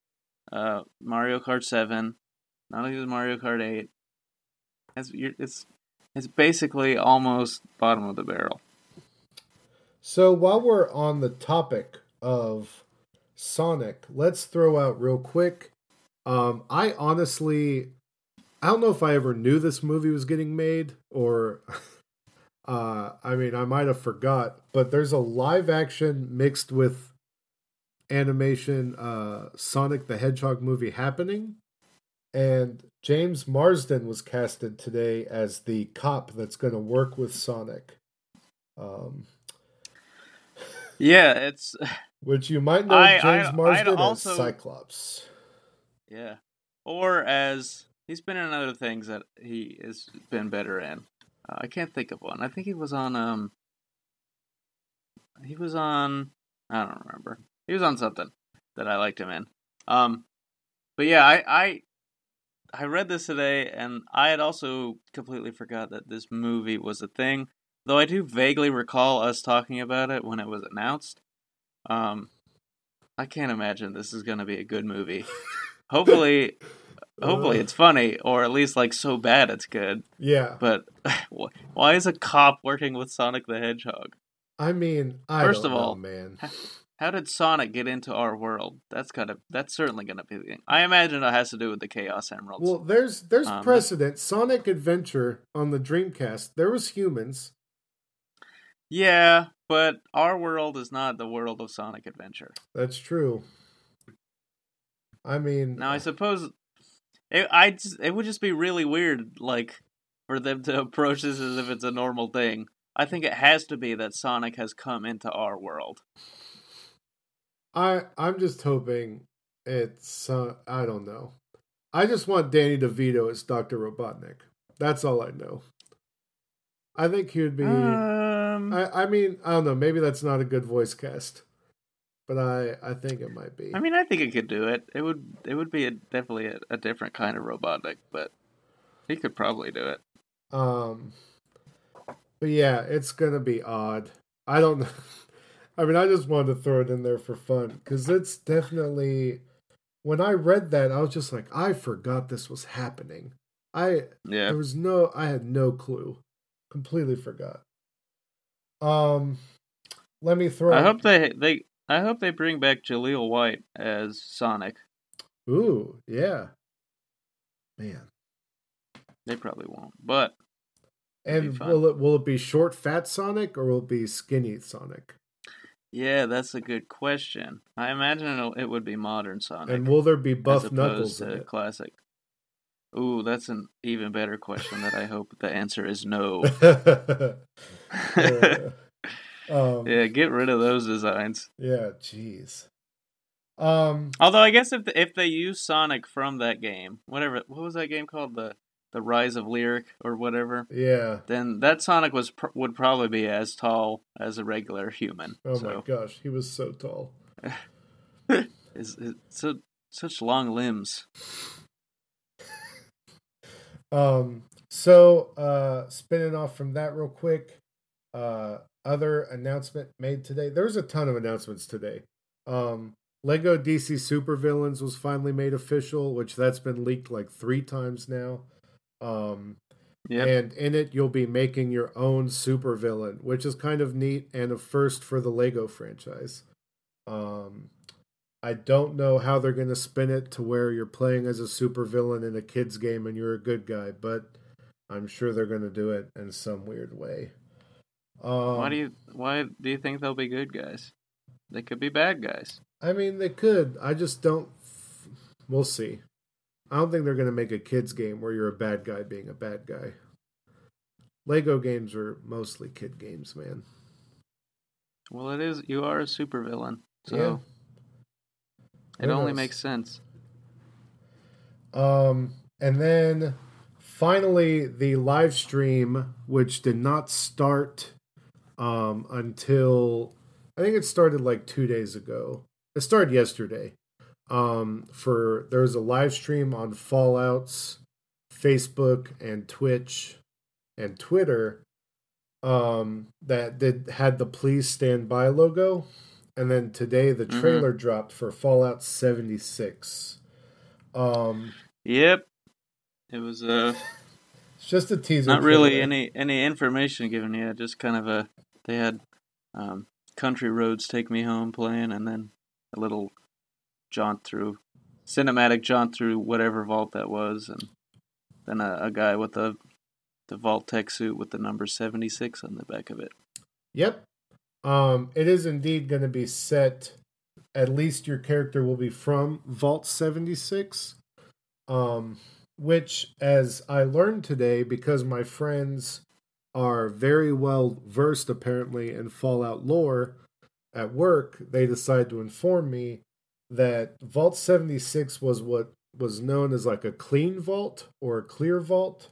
uh, Mario Kart Seven. Not as good as Mario Kart Eight. It's it's it's basically almost bottom of the barrel. So while we're on the topic of Sonic, let's throw out real quick. Um, I honestly, I don't know if I ever knew this movie was getting made, or, [LAUGHS] uh, I mean, I might have forgot. But there's a live action mixed with animation uh, Sonic the Hedgehog movie happening, and James Marsden was casted today as the cop that's going to work with Sonic. Um, yeah, it's [LAUGHS] Which you might know I- James I- Marsden also- as Cyclops. Yeah. Or as he's been in other things that he has been better in. Uh, I can't think of one. I think he was on um he was on I don't remember. He was on something that I liked him in. Um but yeah, I I I read this today and I had also completely forgot that this movie was a thing. Though I do vaguely recall us talking about it when it was announced. Um I can't imagine this is going to be a good movie. [LAUGHS] Hopefully hopefully Ugh. it's funny or at least like so bad it's good Yeah. but [LAUGHS] why is a cop working with sonic the hedgehog I mean, I First don't of know, all, man. how did sonic get into our world that's kind gotta that's certainly gonna be the i imagine it has to do with the chaos emeralds Well, there's there's Um, precedent. Sonic Adventure on the Dreamcast, there was humans. yeah but our world is not the world of sonic adventure That's true. I mean, now i suppose it, I just, it would just be really weird like for them to [LAUGHS] approach this as if it's a normal thing i think it has to be that sonic has come into our world I I'm just hoping it's uh, I don't know. I just want Danny DeVito as Doctor Robotnik. That's all I know. I think he would be. um I I mean I don't know. Maybe that's not a good voice cast, but I I think it might be. I mean, I think it could do it. It would. It would be a, definitely a, a different kind of Robotnik, but he could probably do it. Um, but yeah, it's gonna be odd. I don't know. [LAUGHS] I mean, I just wanted to throw it in there for fun because it's definitely. When I read that, I was just like, I forgot this was happening. I Yeah. there was no, I had no clue. Completely forgot. Um, let me throw. I hope they they. I hope they bring back Jaleel White as Sonic. Ooh, yeah, man. They probably won't, but And will it will it be short, fat Sonic or will it be skinny Sonic? yeah, that's a good question. I imagine it'll, it would be modern Sonic And will there be buff Knuckles in it? classic. Ooh, that's an even better question that I hope the answer is no. [LAUGHS] Yeah. [LAUGHS] um, yeah, get rid of those designs. yeah, jeez. Um, Although I guess if the, if they use Sonic from that game, whatever, what was that game called? The the Rise of Lyric or whatever. yeah. Then that Sonic was pr- would probably be as tall as a regular human. Oh my gosh, he was so tall. [LAUGHS] is is so such long limbs. Um, so uh, spinning off from that real quick, uh, other announcement made today. There's a ton of announcements today. Um, Lego DC Supervillains was finally made official, which that's been leaked like three times now. Um, Yeah, And in it, you'll be making your own supervillain, which is kind of neat and a first for the Lego franchise. Um, I don't know how they're going to spin it to where you're playing as a supervillain in a kid's game and you're a good guy, but I'm sure they're going to do it in some weird way. Um, why do you why do you think they'll be good guys? They could be bad guys. I mean, they could. I just don't. We'll see. I don't think they're going to make a kids game where you're a bad guy being a bad guy. Lego games are mostly kid games, man. Well, it is. You are a supervillain, so Yeah. it Who only knows? makes sense. Um, and then finally, the live stream, which did not start um, until I think it started like two days ago. It started yesterday. Um, for there was a live stream on Fallout's Facebook and Twitch and Twitter um, that did had the "Please Stand By" logo, and then today the Mhm. trailer dropped for Fallout seventy six. Um, Yep, it was uh it's just a teaser. not really trailer. any any information given yet. Just kind of a they had um, "Country Roads Take Me Home" playing, and then a little jaunt through cinematic jaunt through whatever vault that was, and then a, a guy with the the vault tech suit with the number seventy six on the back of it. Yep. Um, it is indeed going to be set. At least your character will be from Vault 76. Um, which, as I learned today, because my friends are very well versed apparently in Fallout lore, at work, they decide to inform me that Vault 76 was what was known as like a clean vault or a clear vault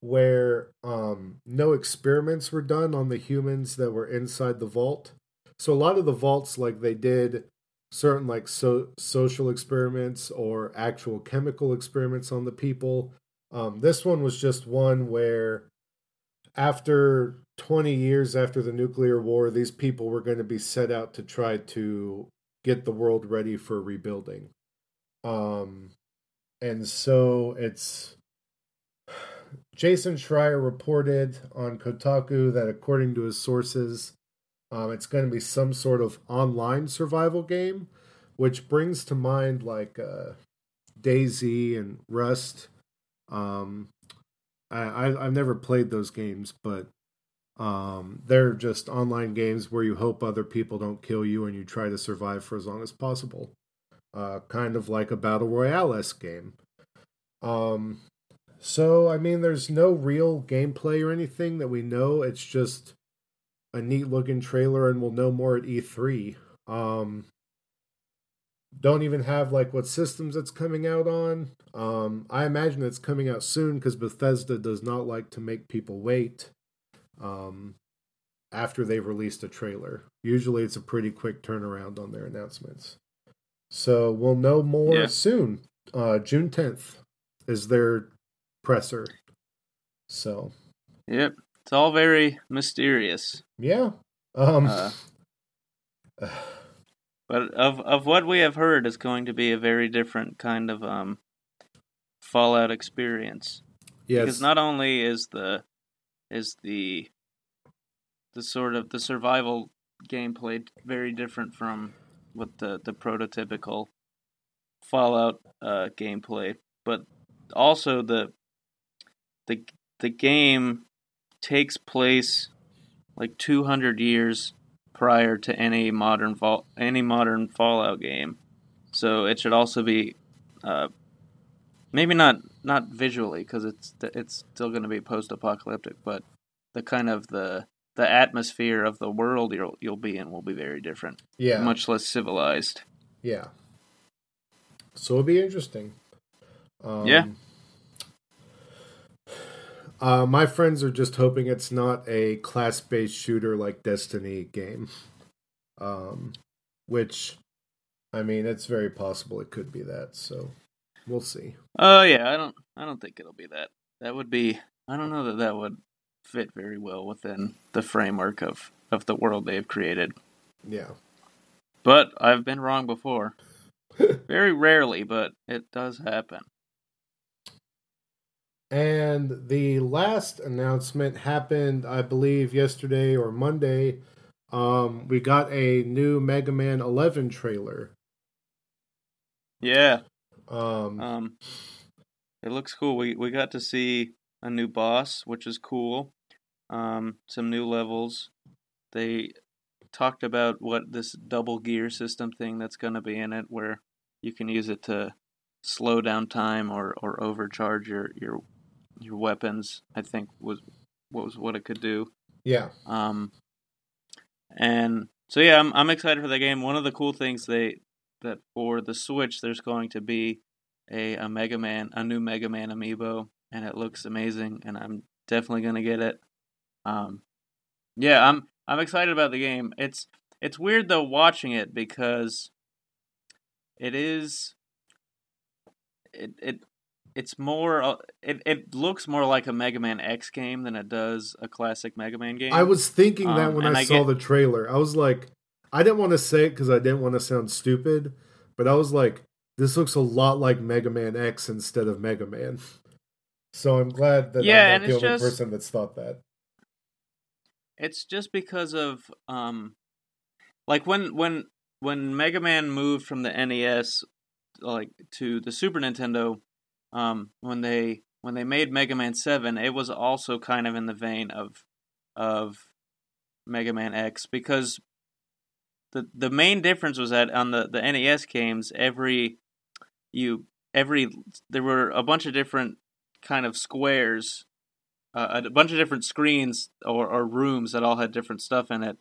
where um, no experiments were done on the humans that were inside the vault. So a lot of the vaults, like they did certain like so social experiments or actual chemical experiments on the people. Um, this one was just one where after 20 years after the nuclear war, these people were going to be set out to try to get the world ready for rebuilding. Um, and so it's [SIGHS] Jason Schreier reported on Kotaku that according to his sources, um, it's going to be some sort of online survival game, which brings to mind like uh, DayZ and Rust. Um, I, I have never played those games, but um, they're just online games where you hope other people don't kill you and you try to survive for as long as possible. Uh, kind of like a battle royale esque game. Um, so I mean, there's no real gameplay or anything that we know. It's just a neat looking trailer, and we'll know more at E3. Um, don't even have like what systems it's coming out on. Um, I imagine it's coming out soon because Bethesda does not like to make people wait um, after they've released a trailer. Usually it's a pretty quick turnaround on their announcements. So we'll know more yeah. soon. Uh, June 10th is their presser. So. Yep. It's all very mysterious. Yeah. Um, uh, [SIGHS] [SIGHS] but of of what we have heard, is going to be a very different kind of um, Fallout experience. Yes. Because not only is the is the the sort of the survival gameplay very different from what the the prototypical Fallout uh, gameplay, but also the the the game takes place like 200 years prior to any modern fall any modern Fallout game. So it should also be uh, maybe not not visually because it's it's still going to be post apocalyptic, but the kind of the the atmosphere of the world you'll you'll be in will be very different. Yeah, much less civilized. Yeah. So it'll be interesting. Um, yeah. Uh, my friends are just hoping it's not a class-based shooter like Destiny game, um, which, I mean, it's very possible it could be that. So we'll see. Oh uh, yeah, I don't, I don't think it'll be that. That would be, I don't know that that would fit very well within the framework of of the world they've created. Yeah. But I've been wrong before. [LAUGHS] very rarely, but it does happen. And the last announcement happened, I believe, yesterday or Monday. Um, we got a new Mega Man 11 trailer. Yeah. Um, um, it looks cool. We we got to see a new boss, which is cool. Um, some new levels. They talked about what this double gear system thing that's going to be in it, where you can use it to slow down time or, or overcharge your, your your weapons. I think was what was what it could do. Yeah. Um. And so yeah, I'm I'm excited for the game. One of the cool things they that for the Switch, there's going to be a a Mega Man, a new Mega Man amiibo, and it looks amazing. And I'm definitely gonna get it. Um. Yeah, I'm I'm excited about the game. It's it's weird though watching it because it is it it it's more uh, it, it looks more like a Mega Man X game than it does a classic Mega Man game. I was thinking that um, when I, I, saw get... the trailer. I was like I didn't want to say it cuz I didn't want to sound stupid, but I was like this looks a lot like Mega Man X instead of Mega Man. [LAUGHS] So I'm glad that yeah, I'm not the only just, person that's thought that. It's just because of um like when when when Mega Man moved from the NES like to the Super Nintendo, um, when they when they made Mega Man Seven, it was also kind of in the vein of of Mega Man X because the the main difference was that on the the NES games, every you every there were a bunch of different kind of squares, uh, a bunch of different screens or, or rooms that all had different stuff in it,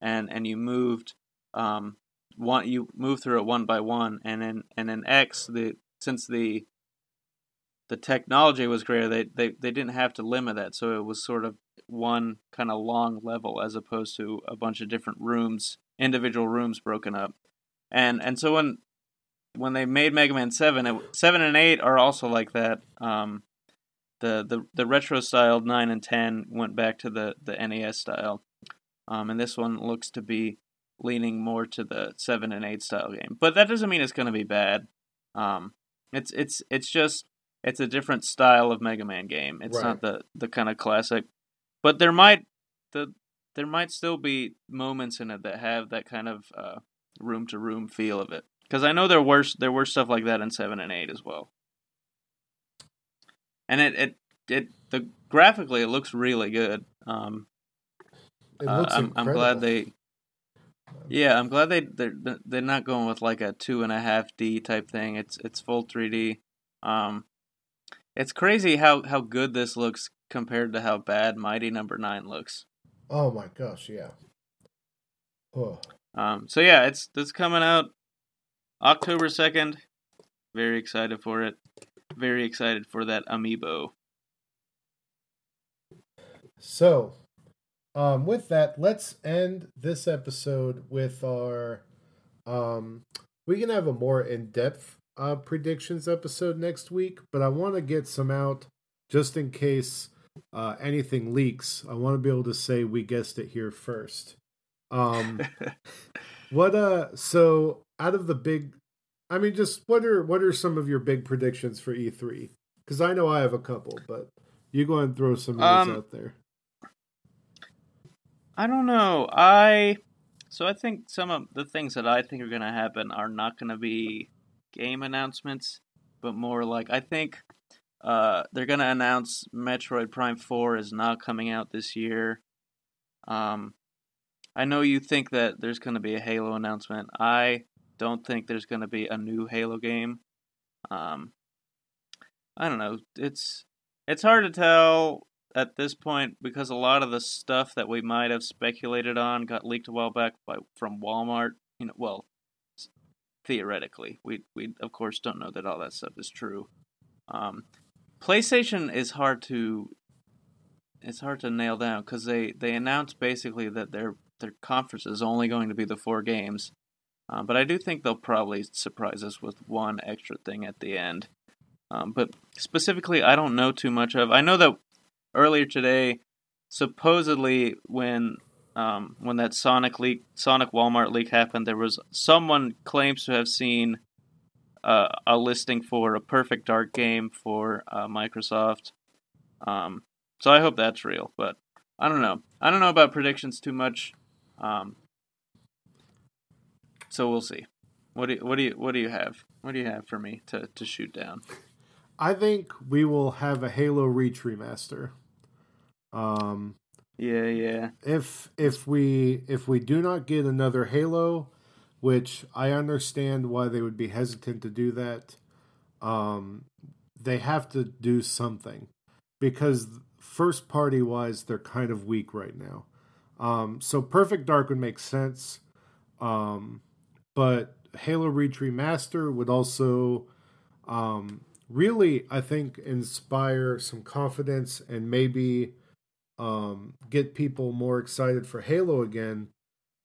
and and you moved um, one you move through it one by one, and then and in X the since the the technology was greater, they, they they didn't have to limit that, so it was sort of one kind of long level as opposed to a bunch of different rooms, individual rooms broken up, and and so when when they made Mega Man Seven, it, seven and eight are also like that. Um, the the the retro styled nine and ten went back to the the NES style, um, and this one looks to be leaning more to the seven and eight style game. But that doesn't mean it's going to be bad. Um, it's it's it's just it's a different style of Mega Man game. It's Right. not the the kind of classic. But there might the there might still be moments in it that have that kind of uh, room to room feel of it. Because I know there were there were stuff like that in seven and eight as well. And it it it the graphically it looks really good. Um, It uh, looks I'm, I'm glad they. Yeah, I'm glad they they're they're not going with like a two and a half D type thing. It's it's full 3D. Um, it's crazy how how good this looks compared to how bad Mighty Number Nine looks. Oh my gosh, yeah. Oh, Um, so yeah, it's it's coming out October second. Very excited for it. Very excited for that amiibo. So, um, with that, let's end this episode with our. Um, we can have a more in depth uh, predictions episode next week, but I want to get some out just in case uh, anything leaks. I want to be able to say we guessed it here first. Um, [LAUGHS] what uh? So out of the big, I mean, just what are what are some of your big predictions for E three? Because I know I have a couple, but you go and throw some Um, out there. I don't know. I so I think some of the things that I think are going to happen are not going to be game announcements, but more like I think uh, they're going to announce Metroid Prime Four is not coming out this year. Um, I know you think that there's going to be a Halo announcement. I don't think there's going to be a new Halo game. Um, I don't know. It's it's hard to tell at this point because a lot of the stuff that we might have speculated on got leaked a while back by from Walmart. You know, well, theoretically, we we of course don't know that all that stuff is true. Um, PlayStation is hard to it's hard to nail down because they they announced basically that their their conference is only going to be the four games. Um, but I do think they'll probably surprise us with one extra thing at the end. Um, but specifically, I don't know too much of. I know that earlier today, supposedly when um, when that Sonic leak, Sonic Walmart leak happened, there was someone claims to have seen uh, a listing for a Perfect Dark game for uh, Microsoft. Um, so I hope that's real, but I don't know. I don't know about predictions too much. Um, so we'll see. What do you, what do you what do you have? What do you have for me to, to shoot down? I think we will have a Halo Reach remaster. Um, Yeah, yeah. if if we if we do not get another Halo, which I understand why they would be hesitant to do that, um, they have to do something because first party wise they're kind of weak right now. Um, so Perfect Dark would make sense, um, but Halo Reach remaster would also um, really I think inspire some confidence and maybe um, get people more excited for Halo again,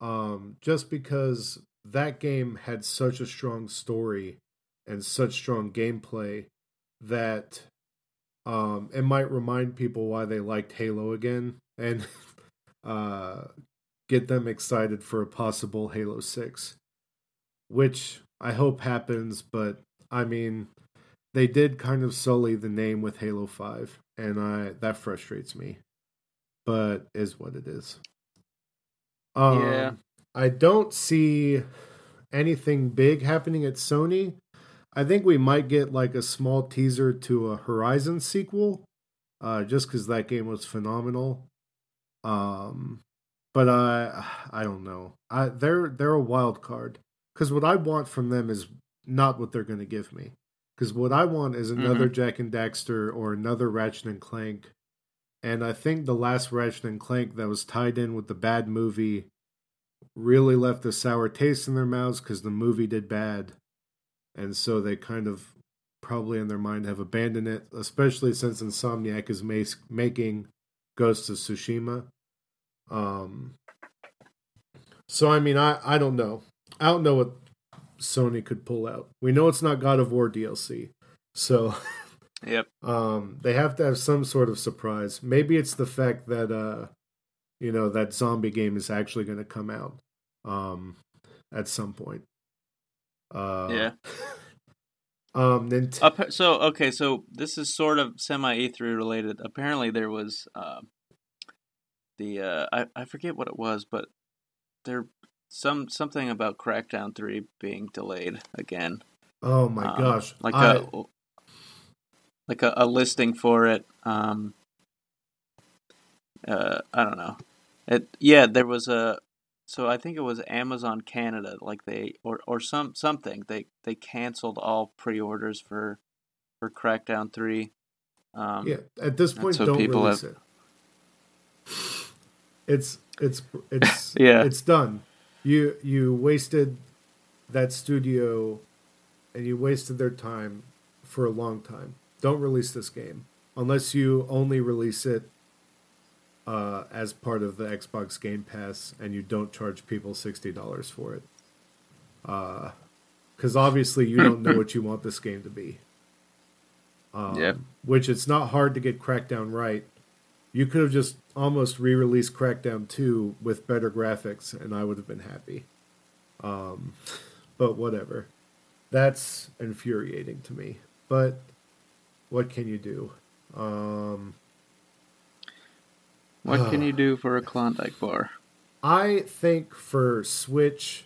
um, just because that game had such a strong story and such strong gameplay that um, it might remind people why they liked Halo again and [LAUGHS] uh, get them excited for a possible Halo 6, which I hope happens, but I mean, they did kind of sully the name with Halo 5, and I that frustrates me but is what it is. Um, Yeah. I don't see anything big happening at Sony. I think we might get like a small teaser to a Horizon sequel, uh, just because that game was phenomenal. Um, but I, I don't know. I they're they're a wild card because what I want from them is not what they're going to give me. Because what I want is another Jak and Daxter or another Ratchet and Clank and I think the last Ratchet and Clank that was tied in with the bad movie really left a sour taste in their mouths because the movie did bad. And so they kind of probably in their mind have abandoned it, especially since Insomniac is ma- making Ghost of Tsushima. Um, so I mean, I I don't know. I don't know what Sony could pull out. We know it's not God of War DLC, so [LAUGHS] Yep. um, they have to have some sort of surprise. Maybe it's the fact that uh, you know that zombie game is actually going to come out um, at some point. Uh, Yeah. [LAUGHS] Um, Nint- Appa- so okay, so this is sort of semi E3 related. Apparently, there was uh, the uh, I I forget what it was, but there some something about Crackdown Three being delayed again. oh my Um, gosh! like I- a like a, a listing for it. Um, uh, I don't know. It yeah, there was a. So I think it was Amazon Canada, like they or or some something they they canceled all pre-orders for for Crackdown Three. Um, yeah, at this point, so don't people release have- it. It's it's it's [LAUGHS] Yeah. it's done. You you wasted that studio, and you wasted their time for a long time. Don't release this game unless you only release it uh, as part of the Xbox Game Pass, and you don't charge people sixty dollars for it. Because obviously you don't know what you want this game to be. Um, Yeah. Which it's not hard to get Crackdown right. You could have just almost re-released Crackdown 2 with better graphics, and I would have been happy. Um, but whatever. That's infuriating to me. But what can you do? Um, What can you do for a Klondike bar? I think for Switch,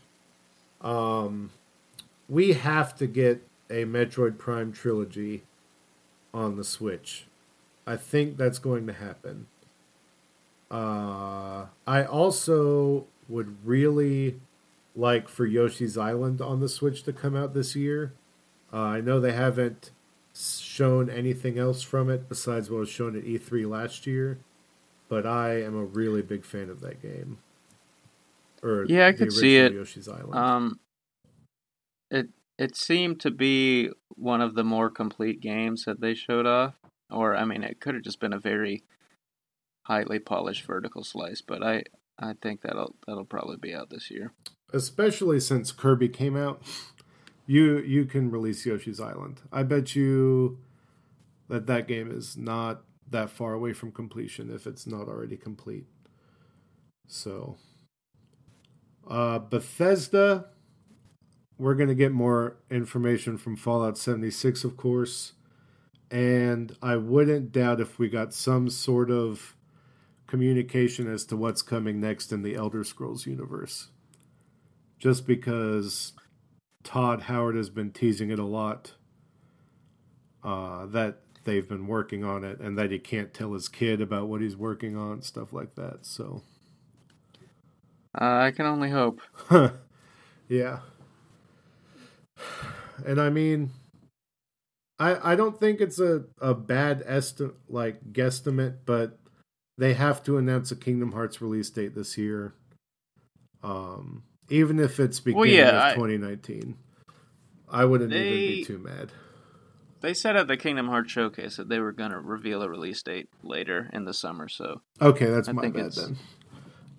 um, we have to get a Metroid Prime trilogy on the Switch. I think that's going to happen. Uh, I also would really like for Yoshi's Island on the Switch to come out this year. Uh, I know they haven't shown anything else from it besides what was shown at E3 last year, but I am a really big fan of that game. Or Yeah, I could see it. Yoshi's Island. Um, it it seemed to be one of the more complete games that they showed off, or I mean, it could have just been a very highly polished vertical slice, but I I think that'll that'll probably be out this year. especially since Kirby came out, you you can release Yoshi's Island. I bet you that that game is not that far away from completion if it's not already complete. So, uh, Bethesda, we're gonna get more information from Fallout seventy six, of course, and I wouldn't doubt if we got some sort of communication as to what's coming next in the Elder Scrolls universe just because Todd Howard has been teasing it a lot. Uh, that they've been working on it, and that he can't tell his kid about what he's working on, stuff like that. So, Uh, I can only hope. [LAUGHS] yeah. And I mean, I I don't think it's a a bad esti- like guesstimate, but they have to announce a Kingdom Hearts release date this year. Um, even if it's beginning yeah, of 2019, I wouldn't even be too mad. They said at the Kingdom Hearts showcase that they were going to reveal a release date later in the summer, so Okay, that's I my think bad then.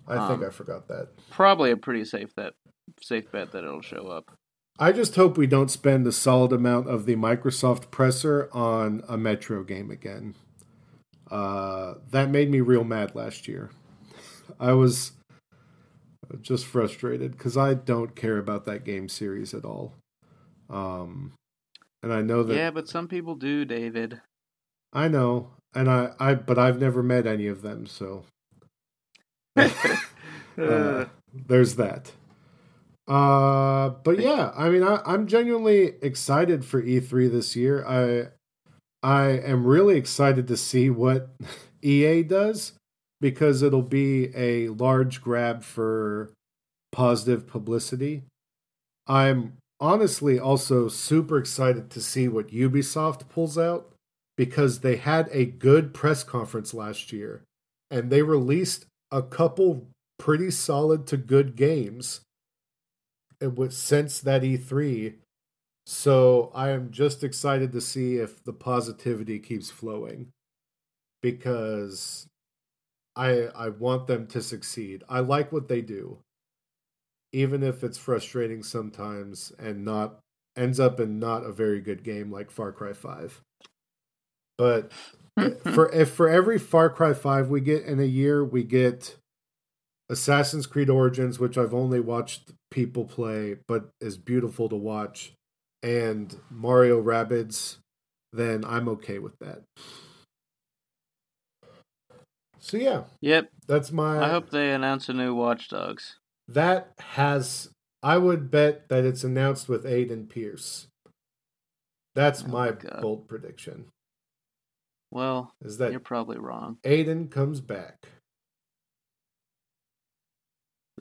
I think um, I forgot that. probably a pretty safe that safe bet that it'll show up. I just hope we don't spend a solid amount of the Microsoft presser on a Metro game again. Uh, that made me real mad last year. I was just frustrated because I don't care about that game series at all. Um, and I know that Yeah, but some people do, David. I know, and I, I, but I've never met any of them, so [LAUGHS] uh, there's that. Uh, but yeah, I mean, I, I'm genuinely excited for E3 this year. I, I am really excited to see what [LAUGHS] EA does because it'll be a large grab for positive publicity. I'm honestly also super excited to see what Ubisoft pulls out because they had a good press conference last year and they released a couple pretty solid to good games. Since that E3. So I am just excited to see if the positivity keeps flowing because I I want them to succeed. I like what they do. Even if it's frustrating sometimes and not ends up in not a very good game like Far Cry 5. But mm-hmm. for if for every Far Cry 5 we get in a year, we get Assassin's Creed Origins, which I've only watched people play, but is beautiful to watch, and Mario Rabbids, then I'm okay with that. So yeah, Yep. that's my. I hope they announce a new Watch Dogs. that has. I would bet that it's announced with Aiden Pearce. That's Oh my my God. bold prediction. Well, Is that you're probably wrong. Aiden comes back?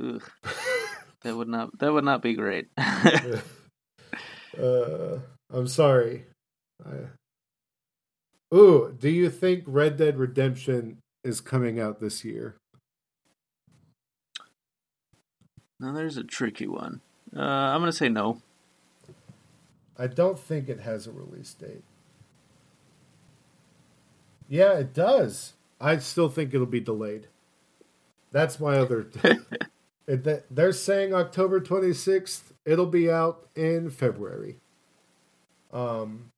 Ugh, [LAUGHS] that would not that would not be great. [LAUGHS] [LAUGHS] uh, I'm sorry. I... Ooh, do you think Red Dead Redemption is coming out this year? now there's a tricky one. Uh, I'm gonna say no. I don't think it has a release date. Yeah, it does. I still think it'll be delayed. That's my other. [LAUGHS] It- They're saying October 26th. It'll be out in February. Um,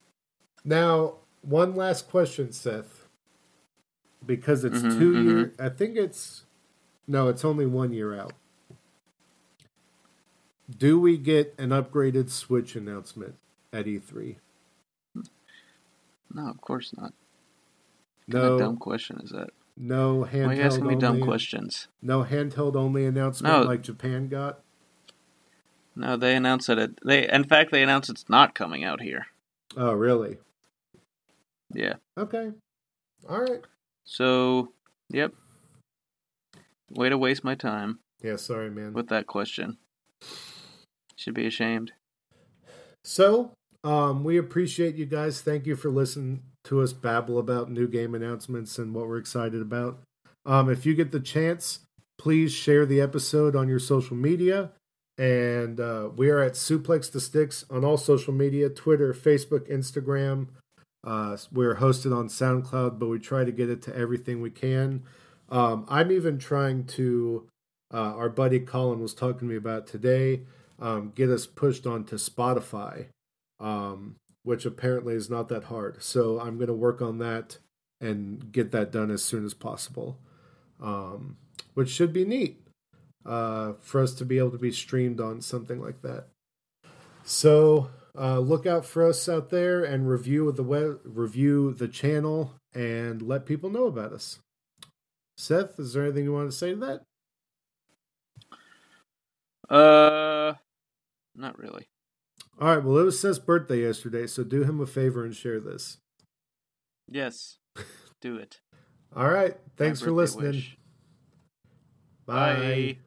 now, one last question, Seth. Because it's Mhm, 2 mhm. year. I think it's no, it's only one year out. Do we get an upgraded Switch announcement at E E3? No, of course not. What kind of dumb question is that? no Why are you handheld asking me dumb only. questions? No handheld only announcement No. like Japan got. No, they announced that it. They, in fact, they announced it's not coming out here. Oh, really? Yeah. Okay. All right. So, yep. Way to waste my time Yeah, sorry, man. with that question. Should be ashamed. So, um, we appreciate you guys. Thank you for listening to us babble about new game announcements and what we're excited about. Um, if you get the chance, please share the episode on your social media. And uh, we are at Suplex the Sticks on all social media Twitter, Facebook, Instagram. Uh, we're hosted on SoundCloud, but we try to get it to everything we can. Um, I'm even trying to, uh, our buddy Colin was talking to me about today, um, get us pushed onto Spotify, um, which apparently is not that hard. So I'm going to work on that and get that done as soon as possible, um, which should be neat uh, for us to be able to be streamed on something like that. So uh, look out for us out there and review the web, review the channel, and let people know about us. Seth, is there anything you want to say to that? Uh, not really. All right. Well, it was Seth's birthday yesterday, so do him a favor and share this. Yes, [LAUGHS] do it. All right. Thanks for listening. wish. Bye. Bye.